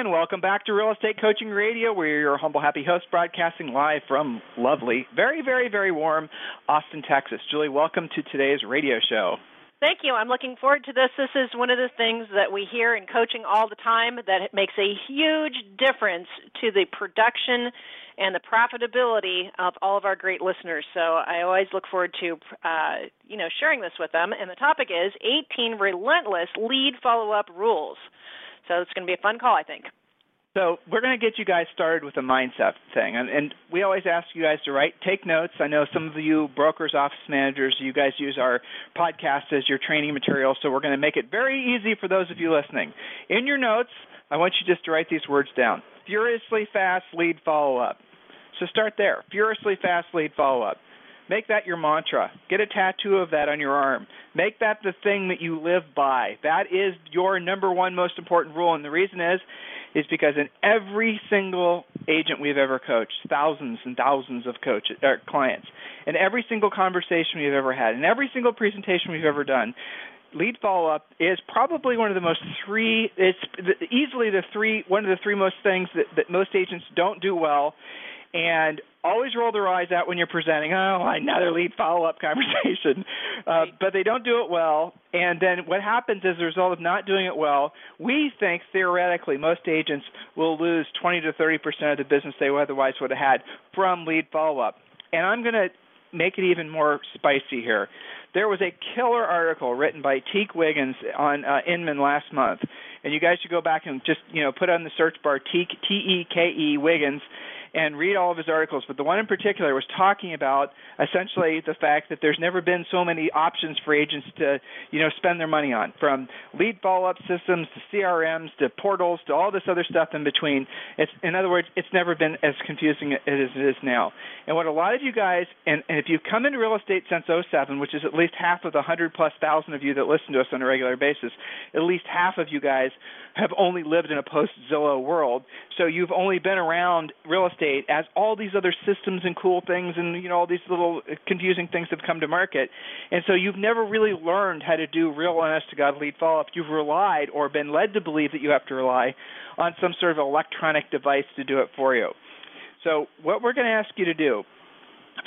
And welcome back to Real Estate Coaching Radio. We're your humble, happy host, broadcasting live from lovely, very, very, very warm Austin, Texas. Julie, welcome to today's radio show. Thank you. I'm looking forward to this. This is one of the things that we hear in coaching all the time that it makes a huge difference to the production and the profitability of all of our great listeners. So I always look forward to uh, you know sharing this with them. And the topic is 18 relentless lead follow-up rules. So it's going to be a fun call, I think. So we're going to get you guys started with a mindset thing, and, and we always ask you guys to write, take notes. I know some of you brokers, office managers, you guys use our podcast as your training material, so we're going to make it very easy for those of you listening. In your notes, I want you just to write these words down: furiously fast lead follow up. So start there. Furiously fast lead follow up. Make that your mantra. Get a tattoo of that on your arm. Make that the thing that you live by. That is your number one most important rule. And the reason is, is because in every single agent we've ever coached, thousands and thousands of coaches, or clients, in every single conversation we've ever had, in every single presentation we've ever done, lead follow up is probably one of the most three. It's easily the three one of the three most things that, that most agents don't do well and always roll their eyes out when you're presenting. Oh, another lead follow-up conversation, uh, but they don't do it well. And then what happens as a result of not doing it well, we think theoretically most agents will lose 20 to 30 percent of the business they otherwise would have had from lead follow-up. And I'm going to make it even more spicy here. There was a killer article written by Teke Wiggins on uh, Inman last month, and you guys should go back and just you know put on the search bar Teke T E K E Wiggins and read all of his articles. But the one in particular was talking about essentially the fact that there's never been so many options for agents to, you know, spend their money on, from lead follow-up systems to CRMs to portals to all this other stuff in between. It's, in other words, it's never been as confusing as it is now. And what a lot of you guys, and, and if you've come into real estate since 07, which is at least half of the 100 plus thousand of you that listen to us on a regular basis, at least half of you guys have only lived in a post Zillow world. So you've only been around real estate as all these other systems and cool things and you know all these little uh, confusing things have come to market. And so you've never really learned how to do real honest to God lead follow up. You've relied or been led to believe that you have to rely on some sort of electronic device to do it for you. So what we're going to ask you to do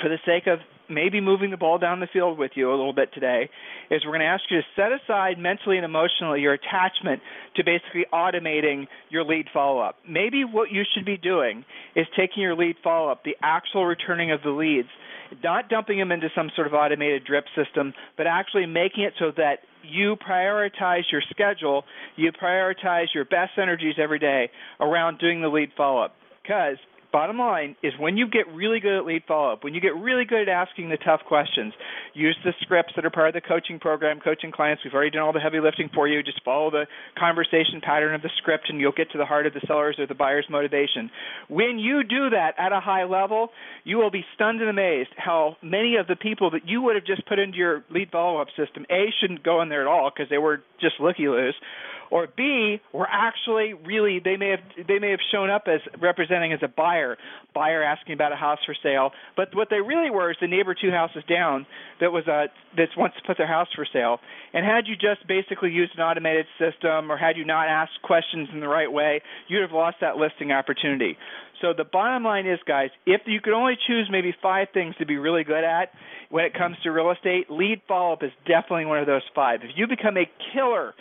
for the sake of maybe moving the ball down the field with you a little bit today is we're going to ask you to set aside mentally and emotionally your attachment to basically automating your lead follow up. Maybe what you should be doing is taking your lead follow up, the actual returning of the leads, not dumping them into some sort of automated drip system, but actually making it so that you prioritize your schedule, you prioritize your best energies every day around doing the lead follow up. Because bottom line is when you get really good at lead follow up, when you get really good at asking the tough questions, use the scripts that are part of the coaching program, coaching clients. We've already done all the heavy lifting for you. Just follow the conversation pattern of the script and you'll get to the heart of the seller's or the buyer's motivation. When you do that at a high level, you will be stunned and amazed how many of the people that you would have just put into your lead follow up system, A, shouldn't go in there at all because they were just looky loos or B, were actually really they may have they may have shown up as representing as a buyer, buyer asking about a house for sale, but what they really were is the neighbor two houses down that was a that wants to put their house for sale. And had you just basically used an automated system or had you not asked questions in the right way, you'd have lost that listing opportunity. So the bottom line is, guys, if you could only choose maybe five things to be really good at when it comes to real estate, lead follow up is definitely one of those five. If you become a killer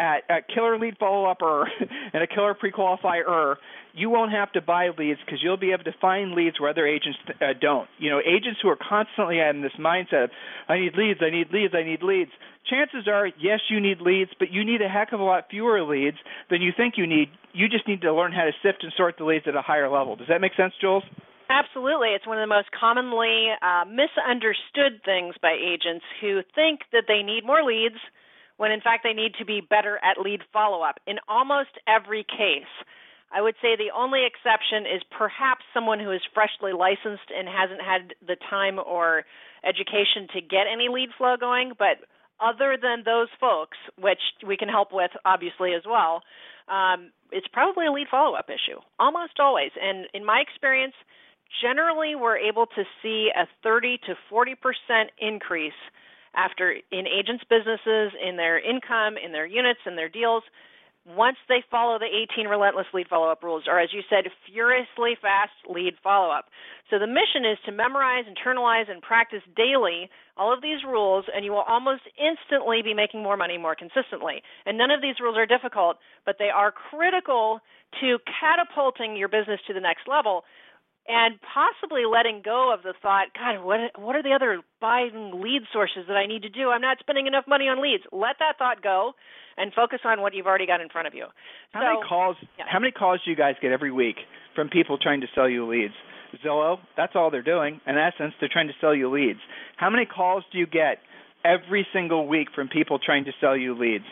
at, a killer lead follow upper and a killer pre qualifier, you won't have to buy leads because you'll be able to find leads where other agents uh, don't. You know, agents who are constantly in this mindset of, I need leads, I need leads, I need leads. Chances are, yes, you need leads, but you need a heck of a lot fewer leads than you think you need. You just need to learn how to sift and sort the leads at a higher level. Does that make sense, Jules? Absolutely. It's one of the most commonly uh, misunderstood things by agents who think that they need more leads when in fact they need to be better at lead follow up in almost every case. I would say the only exception is perhaps someone who is freshly licensed and hasn't had the time or education to get any lead flow going. But other than those folks, which we can help with obviously as well, um, it's probably a lead follow up issue, almost always. And in my experience, generally we're able to see a 30 to 40 percent increase after in agents' businesses, in their income, in their units, in their deals once they follow the 18 relentless lead follow up rules, or as you said, furiously fast lead follow up. So the mission is to memorize, internalize, and practice daily all of these rules, and you will almost instantly be making more money more consistently. And none of these rules are difficult, but they are critical to catapulting your business to the next level and possibly letting go of the thought, God, what what are the other buying lead sources that I need to do? I'm not spending enough money on leads. Let that thought go and focus on what you've already got in front of you. How so, many calls yeah. how many calls do you guys get every week from people trying to sell you leads? Zillow, that's all they're doing. In essence, they're trying to sell you leads. How many calls do you get every single week from people trying to sell you leads?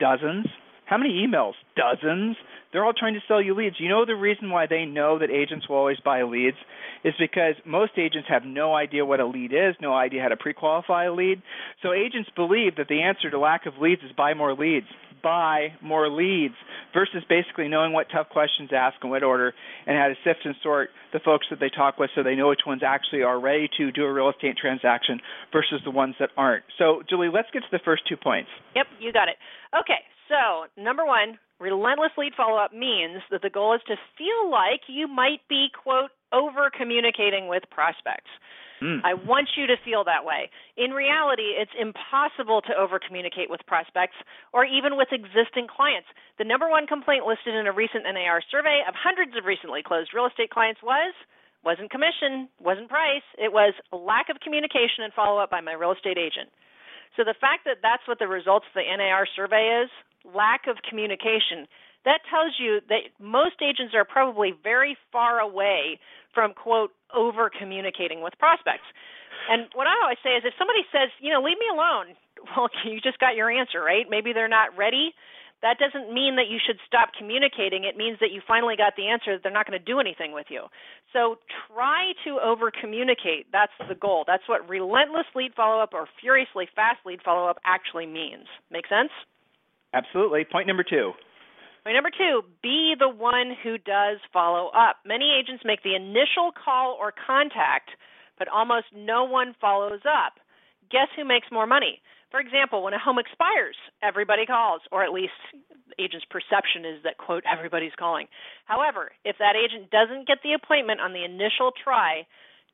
Dozens. How many emails? Dozens. They're all trying to sell you leads. You know the reason why they know that agents will always buy leads is because most agents have no idea what a lead is, no idea how to pre-qualify a lead. So agents believe that the answer to lack of leads is buy more leads. Buy more leads versus basically knowing what tough questions to ask in what order and how to sift and sort the folks that they talk with so they know which ones actually are ready to do a real estate transaction versus the ones that aren't. So, Julie, let's get to the first two points. Yep, you got it. Okay, so number one, Relentless lead follow up means that the goal is to feel like you might be, quote, over communicating with prospects. Mm. I want you to feel that way. In reality, it's impossible to over communicate with prospects or even with existing clients. The number one complaint listed in a recent NAR survey of hundreds of recently closed real estate clients was wasn't commission, wasn't price, it was lack of communication and follow up by my real estate agent. So the fact that that's what the results of the NAR survey is, lack of communication, that tells you that most agents are probably very far away from quote over communicating with prospects. And what I always say is if somebody says, you know, leave me alone, well, you just got your answer, right? Maybe they're not ready. That doesn't mean that you should stop communicating. It means that you finally got the answer that they're not going to do anything with you. So try to over communicate. That's the goal. That's what relentless lead follow up or furiously fast lead follow up actually means. Make sense? Absolutely. Point number two. Point number two, be the one who does follow up. Many agents make the initial call or contact, but almost no one follows up. Guess who makes more money? For example, when a home expires, everybody calls, or at least the agent's perception is that, quote, everybody's calling. However, if that agent doesn't get the appointment on the initial try,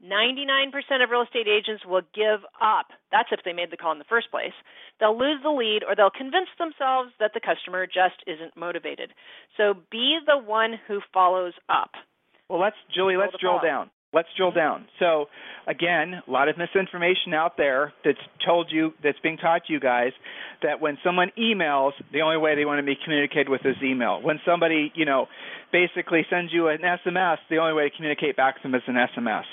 99% of real estate agents will give up. That's if they made the call in the first place. They'll lose the lead or they'll convince themselves that the customer just isn't motivated. So be the one who follows up. Well, let's Julie, let's drill down. Let's drill mm-hmm. down. So, again, a lot of misinformation out there that's told you, that's being taught to you guys, that when someone emails, the only way they want to be communicated with is email. When somebody, you know, basically sends you an SMS, the only way to communicate back to them is an SMS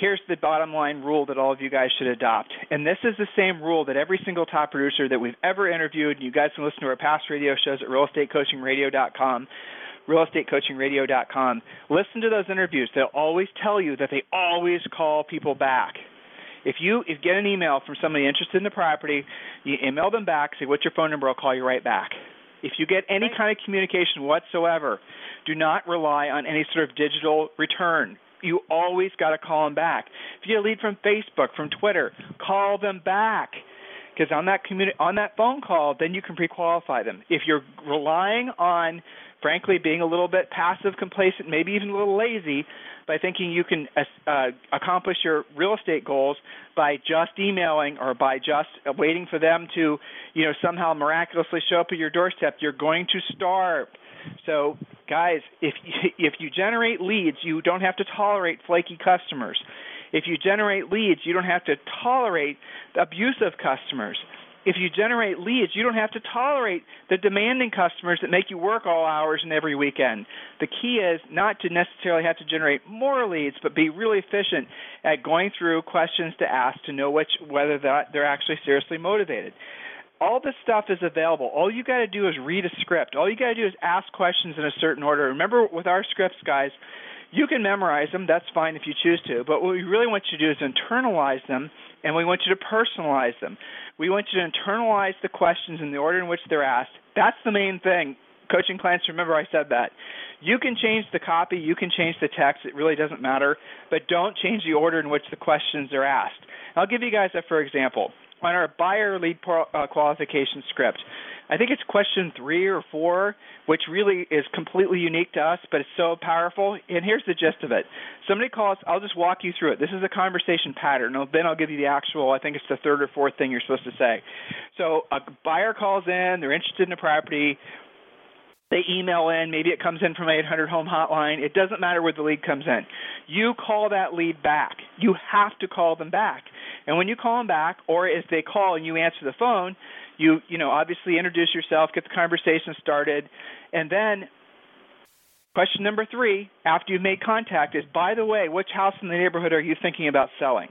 here's the bottom line rule that all of you guys should adopt. And this is the same rule that every single top producer that we've ever interviewed, and you guys can listen to our past radio shows at realestatecoachingradio.com, realestatecoachingradio.com. Listen to those interviews. They'll always tell you that they always call people back. If you if you get an email from somebody interested in the property, you email them back, say, what's your phone number? I'll call you right back. If you get any kind of communication whatsoever, do not rely on any sort of digital return you always got to call them back. If you get a lead from Facebook, from Twitter, call them back. Because on that communi- on that phone call, then you can pre-qualify them. If you're relying on, frankly, being a little bit passive, complacent, maybe even a little lazy, by thinking you can uh, accomplish your real estate goals by just emailing or by just waiting for them to, you know, somehow miraculously show up at your doorstep, you're going to starve. So, guys, if if you generate leads, you don't have to tolerate flaky customers. If you generate leads, you don't have to tolerate abusive customers. If you generate leads, you don't have to tolerate the demanding customers that make you work all hours and every weekend. The key is not to necessarily have to generate more leads, but be really efficient at going through questions to ask to know which whether they're actually seriously motivated all this stuff is available. All you got to do is read a script. All you got to do is ask questions in a certain order. Remember, with our scripts, guys, you can memorize them. That's fine if you choose to. But what we really want you to do is internalize them, and we want you to personalize them. We want you to internalize the questions in the order in which they're asked. That's the main thing. Coaching clients, remember I said that. You can change the copy, you can change the text, it really doesn't matter, but don't change the order in which the questions are asked. I'll give you guys a for example on our buyer lead uh, qualification script. I think it's question three or four, which really is completely unique to us, but it's so powerful. And here's the gist of it. Somebody calls, I'll just walk you through it. This is a conversation pattern. Then I'll give you the actual, I think it's the third or fourth thing you're supposed to say. So a buyer calls in, they're interested in a property. They email in, maybe it comes in from 800 home hotline. It doesn't matter where the lead comes in. You call that lead back. You have to call them back. And when you call them back, or if they call and you answer the phone, you you know obviously introduce yourself, get the conversation started, and then question number three after you've made contact is by the way, which house in the neighborhood are you thinking about selling?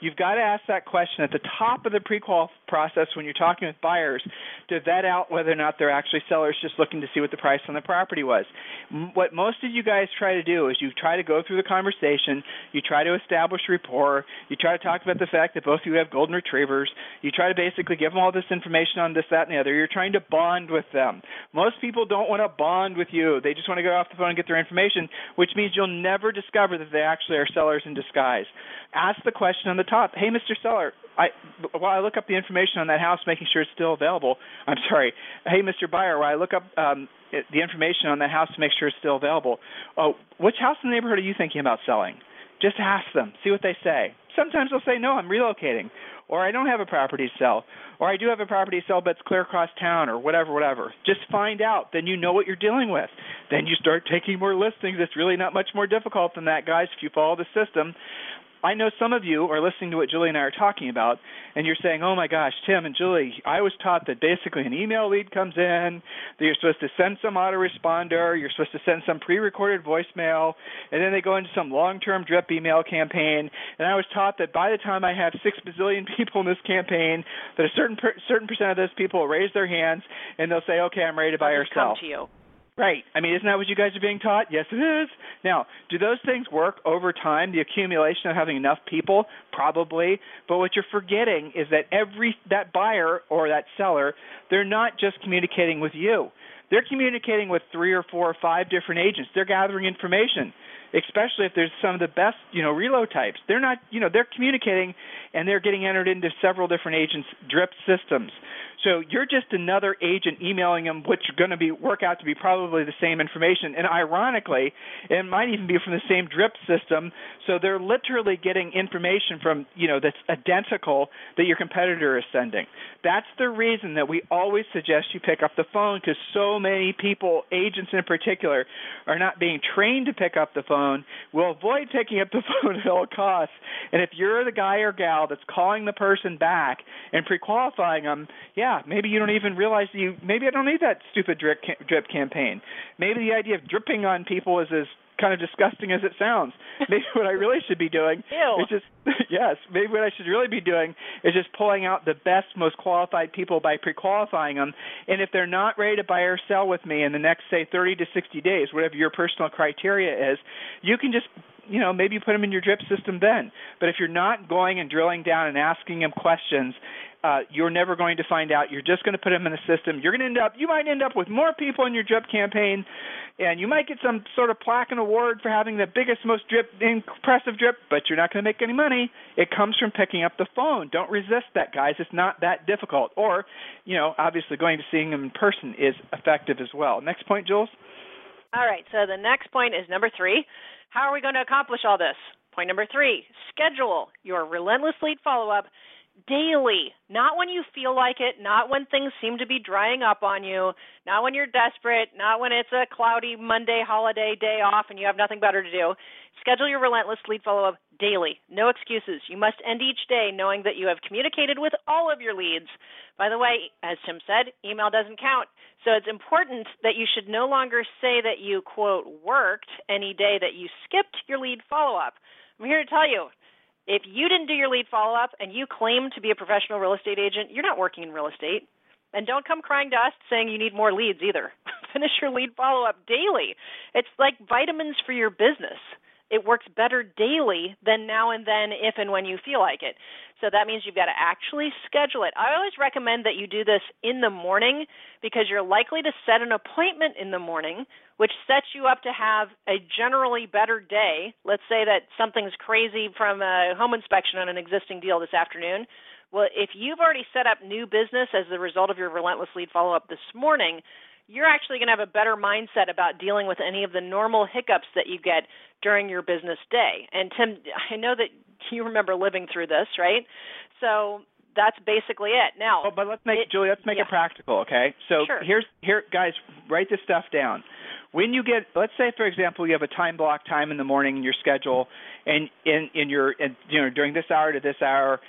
You've got to ask that question at the top of the pre-qual process when you're talking with buyers to vet out whether or not they're actually sellers just looking to see what the price on the property was. What most of you guys try to do is you try to go through the conversation, you try to establish rapport, you try to talk about the fact that both of you have golden retrievers, you try to basically give them all this information on this, that, and the other. You're trying to bond with them. Most people don't want to bond with you. They just want to go off the phone and get their information, which means you'll never discover that they actually are sellers in disguise. Ask the question on the top, hey, Mr. Seller, I while I look up the information on that house, making sure it's still available. I'm sorry, hey, Mr. Buyer, while I look up um, the information on that house to make sure it's still available, oh, which house in the neighborhood are you thinking about selling? Just ask them, see what they say. Sometimes they'll say, no, I'm relocating, or I don't have a property to sell, or I do have a property to sell, but it's clear across town, or whatever, whatever. Just find out. Then you know what you're dealing with. Then you start taking more listings. It's really not much more difficult than that, guys, if you follow the system. I know some of you are listening to what Julie and I are talking about, and you're saying, "Oh my gosh, Tim and Julie, I was taught that basically an email lead comes in, that you're supposed to send some autoresponder, you're supposed to send some pre-recorded voicemail, and then they go into some long-term drip email campaign. And I was taught that by the time I have six bazillion people in this campaign, that a certain per- certain percent of those people will raise their hands and they'll say, "Okay, I'm ready to buy or sell." Come to you. Right. I mean, isn't that what you guys are being taught? Yes, it is. Now, do those things work over time? The accumulation of having enough people, probably. But what you're forgetting is that every that buyer or that seller, they're not just communicating with you. They're communicating with three or four or five different agents. They're gathering information especially if there's some of the best, you know, reload types. They're not, you know, they're communicating and they're getting entered into several different agents' drip systems. So you're just another agent emailing them, which are going to be work out to be probably the same information. And ironically, it might even be from the same drip system. So they're literally getting information from you know that's identical that your competitor is sending. That's the reason that we always suggest you pick up the phone because so many people, agents in particular, are not being trained to pick up the phone. Will avoid picking up the phone at all costs. And if you're the guy or gal that's calling the person back and pre-qualifying them, yeah yeah, maybe you don't even realize you. Maybe I don't need that stupid drip drip campaign. Maybe the idea of dripping on people is as kind of disgusting as it sounds. Maybe what I really should be doing Ew. is just yes. Maybe what I should really be doing is just pulling out the best, most qualified people by pre-qualifying them. And if they're not ready to buy or sell with me in the next say 30 to 60 days, whatever your personal criteria is, you can just you know maybe put them in your drip system then. But if you're not going and drilling down and asking them questions uh, you're never going to find out. You're just going to put them in the system. You're going to end up. You might end up with more people in your drip campaign, and you might get some sort of plaque and award for having the biggest, most drip, impressive drip. But you're not going to make any money. It comes from picking up the phone. Don't resist that, guys. It's not that difficult. Or, you know, obviously going to seeing them in person is effective as well. Next point, Jules. All right. So the next point is number three. How are we going to accomplish all this? Point number three: schedule your relentless lead follow-up daily, not when you feel like it, not when things seem to be drying up on you, not when you're desperate, not when it's a cloudy Monday holiday day off and you have nothing better to do. Schedule your relentless lead follow up daily. No excuses. You must end each day knowing that you have communicated with all of your leads. By the way, as Tim said, email doesn't count. So it's important that you should no longer say that you, quote, worked any day that you skipped your lead follow up. I'm here to tell you if you didn't do your lead follow up and you claim to be a professional real estate agent, you're not working in real estate. And don't come crying to us saying you need more leads either. Finish your lead follow up daily. It's like vitamins for your business it works better daily than now and then if and when you feel like it. So that means you've got to actually schedule it. I always recommend that you do this in the morning because you're likely to set an appointment in the morning, which sets you up to have a generally better day. Let's say that something's crazy from a home inspection on an existing deal this afternoon. Well, if you've already set up new business as the result of your relentless lead follow up this morning, you're actually going to have a better mindset about dealing with any of the normal hiccups that you get during your business day. And Tim, I know that you remember living through this, right? So that's basically it. Now, but let's make it, Julie, let's make yeah. it practical, okay? So sure. here's here guys, write this stuff down when you get let's say for example you have a time block time in the morning in your schedule and in in your you know during this hour to this hour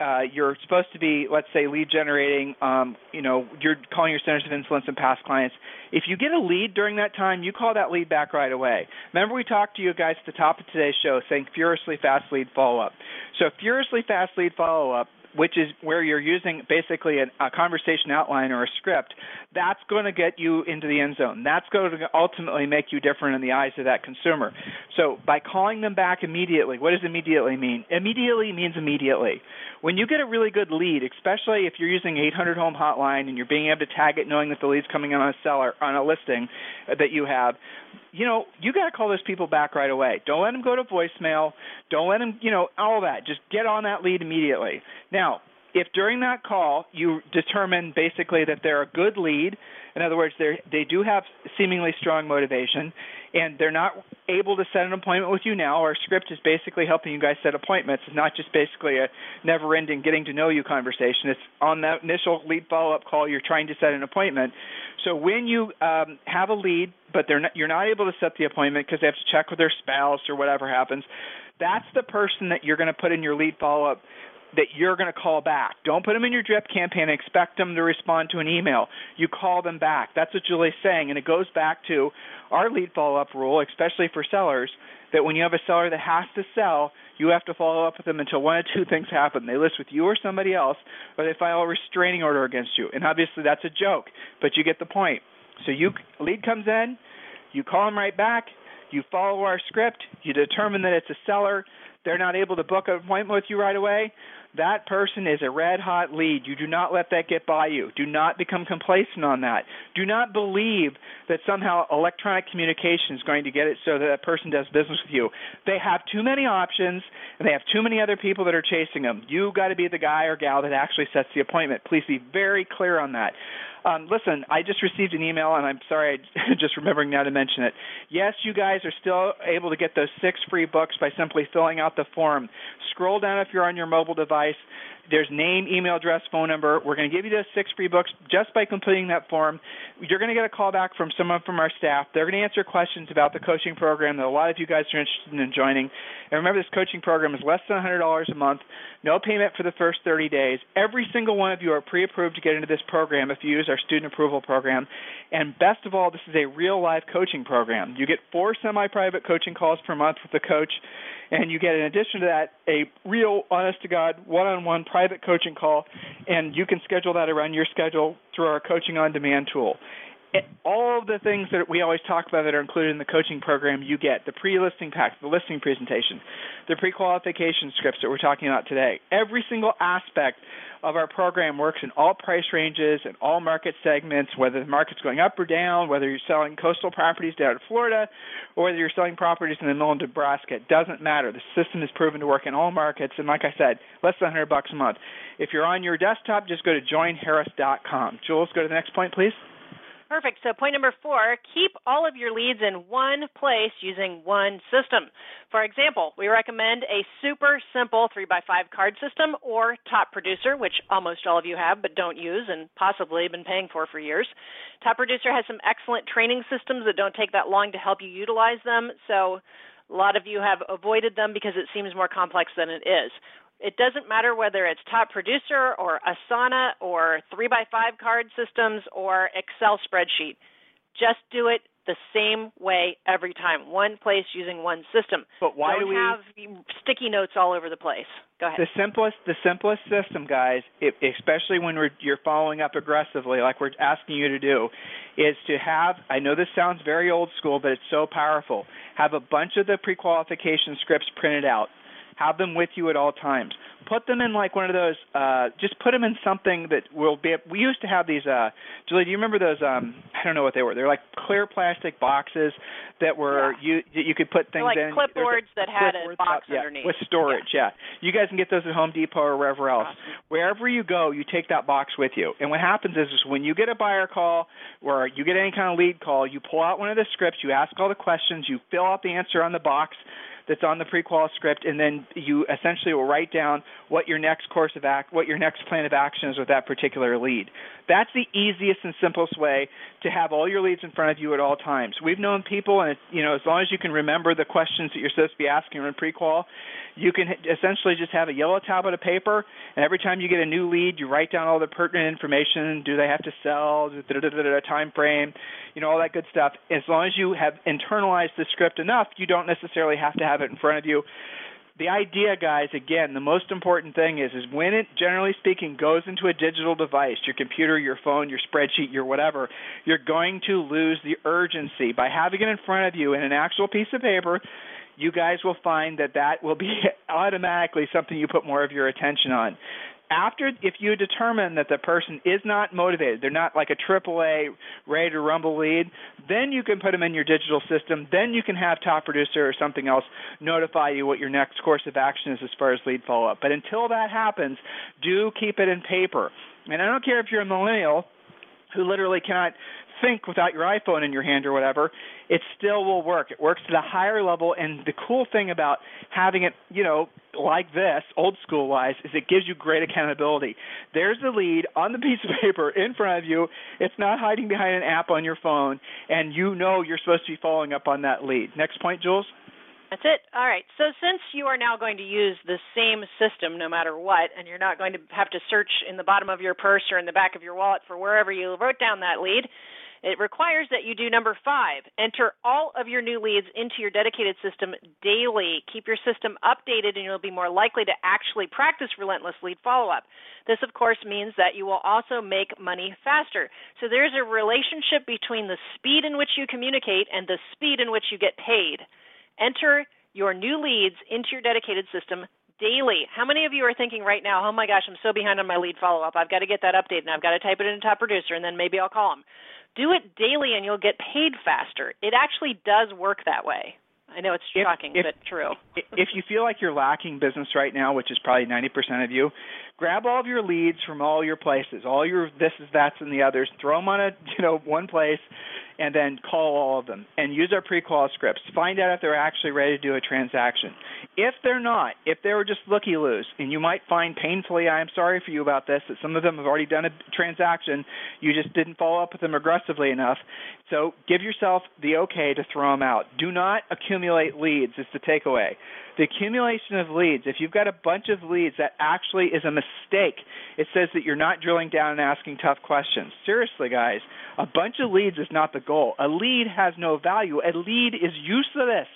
uh, you're supposed to be let's say lead generating um, you know you're calling your centers of influence and past clients. If you get a lead during that time you call that lead back right away. Remember we talked to you guys at the top of today's show saying furiously fast lead follow up so furiously fast lead follow up which is where you're using basically a, a conversation outline or a script, that's going to get you into the end zone. That's going to ultimately make you different in the eyes of that consumer. So by calling them back immediately, what does immediately mean? Immediately means immediately. When you get a really good lead, especially if you're using 800 home hotline and you're being able to tag it knowing that the lead's coming on a seller on a listing that you have, you know, you got to call those people back right away. Don't let them go to voicemail. Don't let them, you know, all that. Just get on that lead immediately. Now, if during that call you determine basically that they're a good lead, in other words, they they do have seemingly strong motivation, and they're not able to set an appointment with you now, our script is basically helping you guys set appointments. It's not just basically a never-ending getting to know you conversation. It's on that initial lead follow-up call you're trying to set an appointment. So when you um, have a lead, but they're not, you're not able to set the appointment because they have to check with their spouse or whatever happens, that's the person that you're going to put in your lead follow-up that you're going to call back. Don't put them in your drip campaign and expect them to respond to an email. You call them back. That's what Julie's saying, and it goes back to our lead follow-up rule, especially for sellers, that when you have a seller that has to sell, you have to follow up with them until one of two things happen. They list with you or somebody else, or they file a restraining order against you. And obviously that's a joke, but you get the point. So you lead comes in, you call them right back, you follow our script, you determine that it's a seller, they're not able to book an appointment with you right away, that person is a red hot lead. You do not let that get by you. Do not become complacent on that. Do not believe that somehow electronic communication is going to get it so that that person does business with you. They have too many options and they have too many other people that are chasing them. You got to be the guy or gal that actually sets the appointment. Please be very clear on that. Um, listen, I just received an email, and I'm sorry, I just remembering now to mention it. Yes, you guys are still able to get those six free books by simply filling out the form. Scroll down if you're on your mobile device. There's name, email address, phone number. We're going to give you those six free books just by completing that form. You're going to get a call back from someone from our staff. They're going to answer questions about the coaching program that a lot of you guys are interested in joining. And remember, this coaching program is less than $100 a month, no payment for the first 30 days. Every single one of you are pre approved to get into this program if you use our student approval program. And best of all, this is a real life coaching program. You get four semi private coaching calls per month with the coach and you get in addition to that a real honest to god one-on-one private coaching call and you can schedule that around your schedule through our coaching on demand tool. All of the things that we always talk about that are included in the coaching program you get. The pre-listing pack the listing presentation the pre-qualification scripts that we're talking about today. Every single aspect of our program works in all price ranges and all market segments, whether the market's going up or down, whether you're selling coastal properties down in Florida or whether you're selling properties in the middle of Nebraska. It doesn't matter. The system is proven to work in all markets, and like I said, less than 100 bucks a month. If you're on your desktop, just go to joinharris.com. Jules, go to the next point, please. Perfect. So, point number four keep all of your leads in one place using one system. For example, we recommend a super simple 3x5 card system or Top Producer, which almost all of you have but don't use and possibly been paying for for years. Top Producer has some excellent training systems that don't take that long to help you utilize them. So, a lot of you have avoided them because it seems more complex than it is. It doesn't matter whether it's Top Producer or Asana or 3x5 card systems or Excel spreadsheet. Just do it the same way every time. One place using one system. But why Don't do we have sticky notes all over the place? Go ahead. The simplest, the simplest system, guys, it, especially when we're, you're following up aggressively, like we're asking you to do, is to have. I know this sounds very old school, but it's so powerful. Have a bunch of the pre-qualification scripts printed out. Have them with you at all times. Put them in like one of those uh just put them in something that will be we used to have these uh Julie do you remember those um I don't know what they were. They're like clear plastic boxes that were yeah. you you could put things like in. clipboards that had clipboards a box yeah, underneath. with storage yeah. yeah. You guys can get those at Home Depot or wherever else. Awesome. wherever you go you take that box with you. And what happens is, is when you get a buyer call or you get any kind of lead call you pull out one of the scripts you ask all the questions you fill out the answer on the box that's on the pre-qual script, and then you essentially will write down what your next course of act, what your next plan of action is with that particular lead. That's the easiest and simplest way to have all your leads in front of you at all times. We've known people, and you know, as long as you can remember the questions that you're supposed to be asking in pre-qual, you can essentially just have a yellow tablet of paper, and every time you get a new lead, you write down all the pertinent information. Do they have to sell? Time frame, you know, all that good stuff. As long as you have internalized the script enough, you don't necessarily have to have it in front of you. The idea, guys, again, the most important thing is is when it generally speaking goes into a digital device, your computer, your phone, your spreadsheet, your whatever, you're going to lose the urgency. By having it in front of you in an actual piece of paper you guys will find that that will be automatically something you put more of your attention on after if you determine that the person is not motivated, they're not like a AAA ready to rumble lead, then you can put them in your digital system. Then you can have Top Producer or something else notify you what your next course of action is as far as lead follow up. But until that happens, do keep it in paper. And I don't care if you're a millennial who literally cannot think without your iPhone in your hand or whatever, it still will work. It works at a higher level, and the cool thing about having it, you know, like this, old school wise, is it gives you great accountability. There's the lead on the piece of paper in front of you. It's not hiding behind an app on your phone, and you know you're supposed to be following up on that lead. Next point, Jules. That's it. All right. So since you are now going to use the same system no matter what, and you're not going to have to search in the bottom of your purse or in the back of your wallet for wherever you wrote down that lead, it requires that you do number five enter all of your new leads into your dedicated system daily. Keep your system updated, and you'll be more likely to actually practice relentless lead follow up. This, of course, means that you will also make money faster. So there's a relationship between the speed in which you communicate and the speed in which you get paid. Enter your new leads into your dedicated system daily. How many of you are thinking right now, oh my gosh, I'm so behind on my lead follow up. I've got to get that updated and I've got to type it in Top Producer and then maybe I'll call them. Do it daily and you'll get paid faster. It actually does work that way. I know it's shocking, if, but true. if you feel like you're lacking business right now, which is probably 90% of you, grab all of your leads from all your places, all your this is that's and the others, throw them on a you know one place, and then call all of them and use our pre-qual scripts. Find out if they're actually ready to do a transaction. If they're not, if they were just looky loos, and you might find painfully, I am sorry for you about this, that some of them have already done a transaction, you just didn't follow up with them aggressively enough. So give yourself the okay to throw them out. Do not accumulate leads. Is the takeaway. The accumulation of leads, if you've got a bunch of leads, that actually is a mistake. It says that you're not drilling down and asking tough questions. Seriously, guys, a bunch of leads is not the goal. A lead has no value. A lead is useless.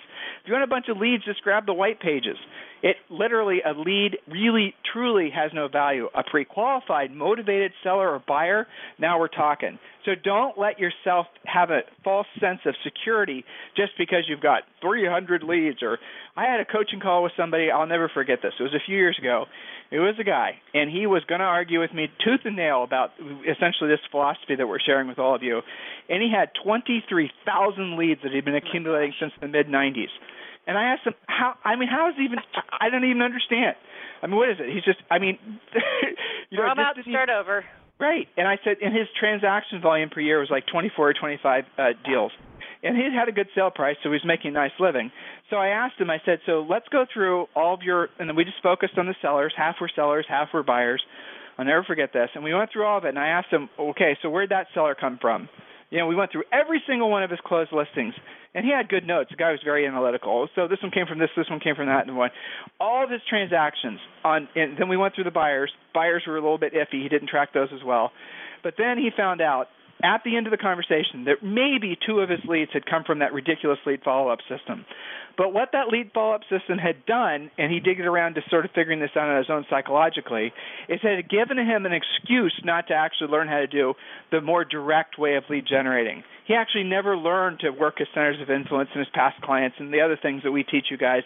If you want a bunch of leads, just grab the white pages. It literally, a lead really, truly has no value. A pre qualified, motivated seller or buyer, now we're talking. So don't let yourself have a false sense of security just because you've got 300 leads. Or I had a coaching call with somebody, I'll never forget this. It was a few years ago. It was a guy, and he was going to argue with me tooth and nail about essentially this philosophy that we're sharing with all of you. And he had 23,000 leads that he'd been accumulating since the mid 90s. And I asked him how. I mean, how is even? I don't even understand. I mean, what is it? He's just. I mean, you know, We're about to start over. Right. And I said, and his transaction volume per year was like 24 or 25 uh, deals. And he had a good sale price, so he was making a nice living. So I asked him, I said, so let's go through all of your, and then we just focused on the sellers. Half were sellers, half were buyers. I'll never forget this. And we went through all of it, and I asked him, okay, so where'd that seller come from? You know, we went through every single one of his closed listings and he had good notes. The guy was very analytical. So this one came from this, this one came from that, and one. All of his transactions on. And then we went through the buyers. Buyers were a little bit iffy. He didn't track those as well. But then he found out at the end of the conversation that maybe two of his leads had come from that ridiculous lead follow up system. But what that lead follow up system had done, and he digged around to sort of figuring this out on his own psychologically, is it had given him an excuse not to actually learn how to do the more direct way of lead generating. He actually never learned to work his centers of influence in his past clients and the other things that we teach you guys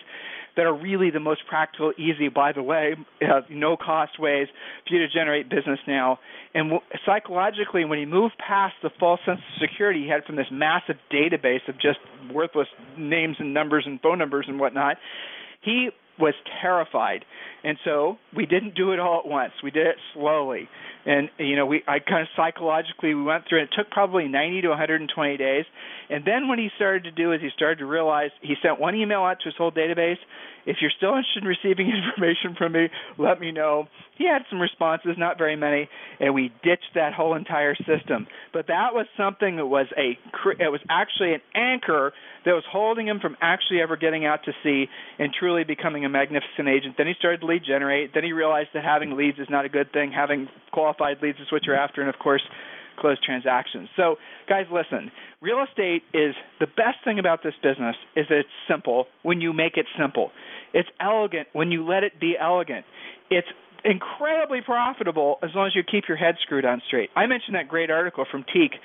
that are really the most practical, easy, by the way, uh, no cost ways for you to generate business now. And w- psychologically, when he moved past the false sense of security he had from this massive database of just worthless names and numbers and phone numbers and whatnot, he was terrified. And so we didn't do it all at once. We did it slowly. And you know, we I kind of psychologically we went through it. It took probably 90 to 120 days. And then what he started to do is he started to realize he sent one email out to his whole database. If you're still interested in receiving information from me, let me know. He had some responses, not very many, and we ditched that whole entire system. But that was something that was a it was actually an anchor that was holding him from actually ever getting out to sea and truly becoming a magnificent agent. Then he started lead generate. Then he realized that having leads is not a good thing. Having qualified leads is what you're after, and of course, close transactions. So, guys, listen. Real estate is the best thing about this business is it's simple when you make it simple. It's elegant when you let it be elegant. It's incredibly profitable as long as you keep your head screwed on straight. I mentioned that great article from Teke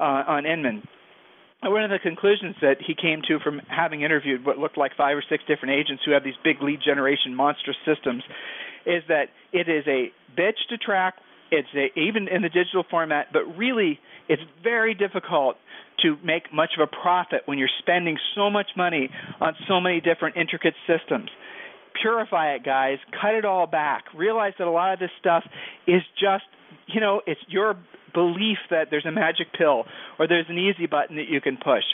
uh, on Inman one of the conclusions that he came to from having interviewed what looked like five or six different agents who have these big lead generation monstrous systems is that it is a bitch to track. It's a, even in the digital format but really it's very difficult to make much of a profit when you're spending so much money on so many different intricate systems. Purify it guys. Cut it all back. Realize that a lot of this stuff is just you know it's your belief that there's a magic pill or there's an easy button that you can push.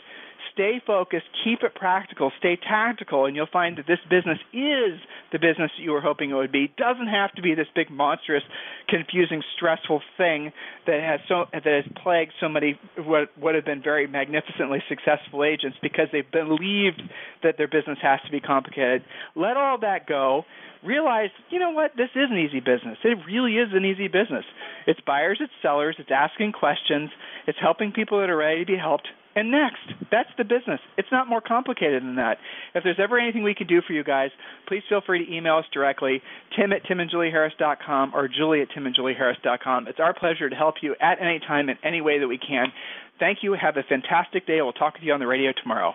Stay focused, keep it practical, stay tactical, and you'll find that this business is the business that you were hoping it would be. It doesn't have to be this big, monstrous, confusing, stressful thing that has so that has plagued so many what would have been very magnificently successful agents because they've believed that their business has to be complicated. Let all that go realize, you know what, this is an easy business. It really is an easy business. It's buyers, it's sellers, it's asking questions, it's helping people that are ready to be helped. And next, that's the business. It's not more complicated than that. If there's ever anything we can do for you guys, please feel free to email us directly, tim at timandjulieharris.com or julie at timandjulieharris.com. It's our pleasure to help you at any time in any way that we can. Thank you. Have a fantastic day. We'll talk with you on the radio tomorrow.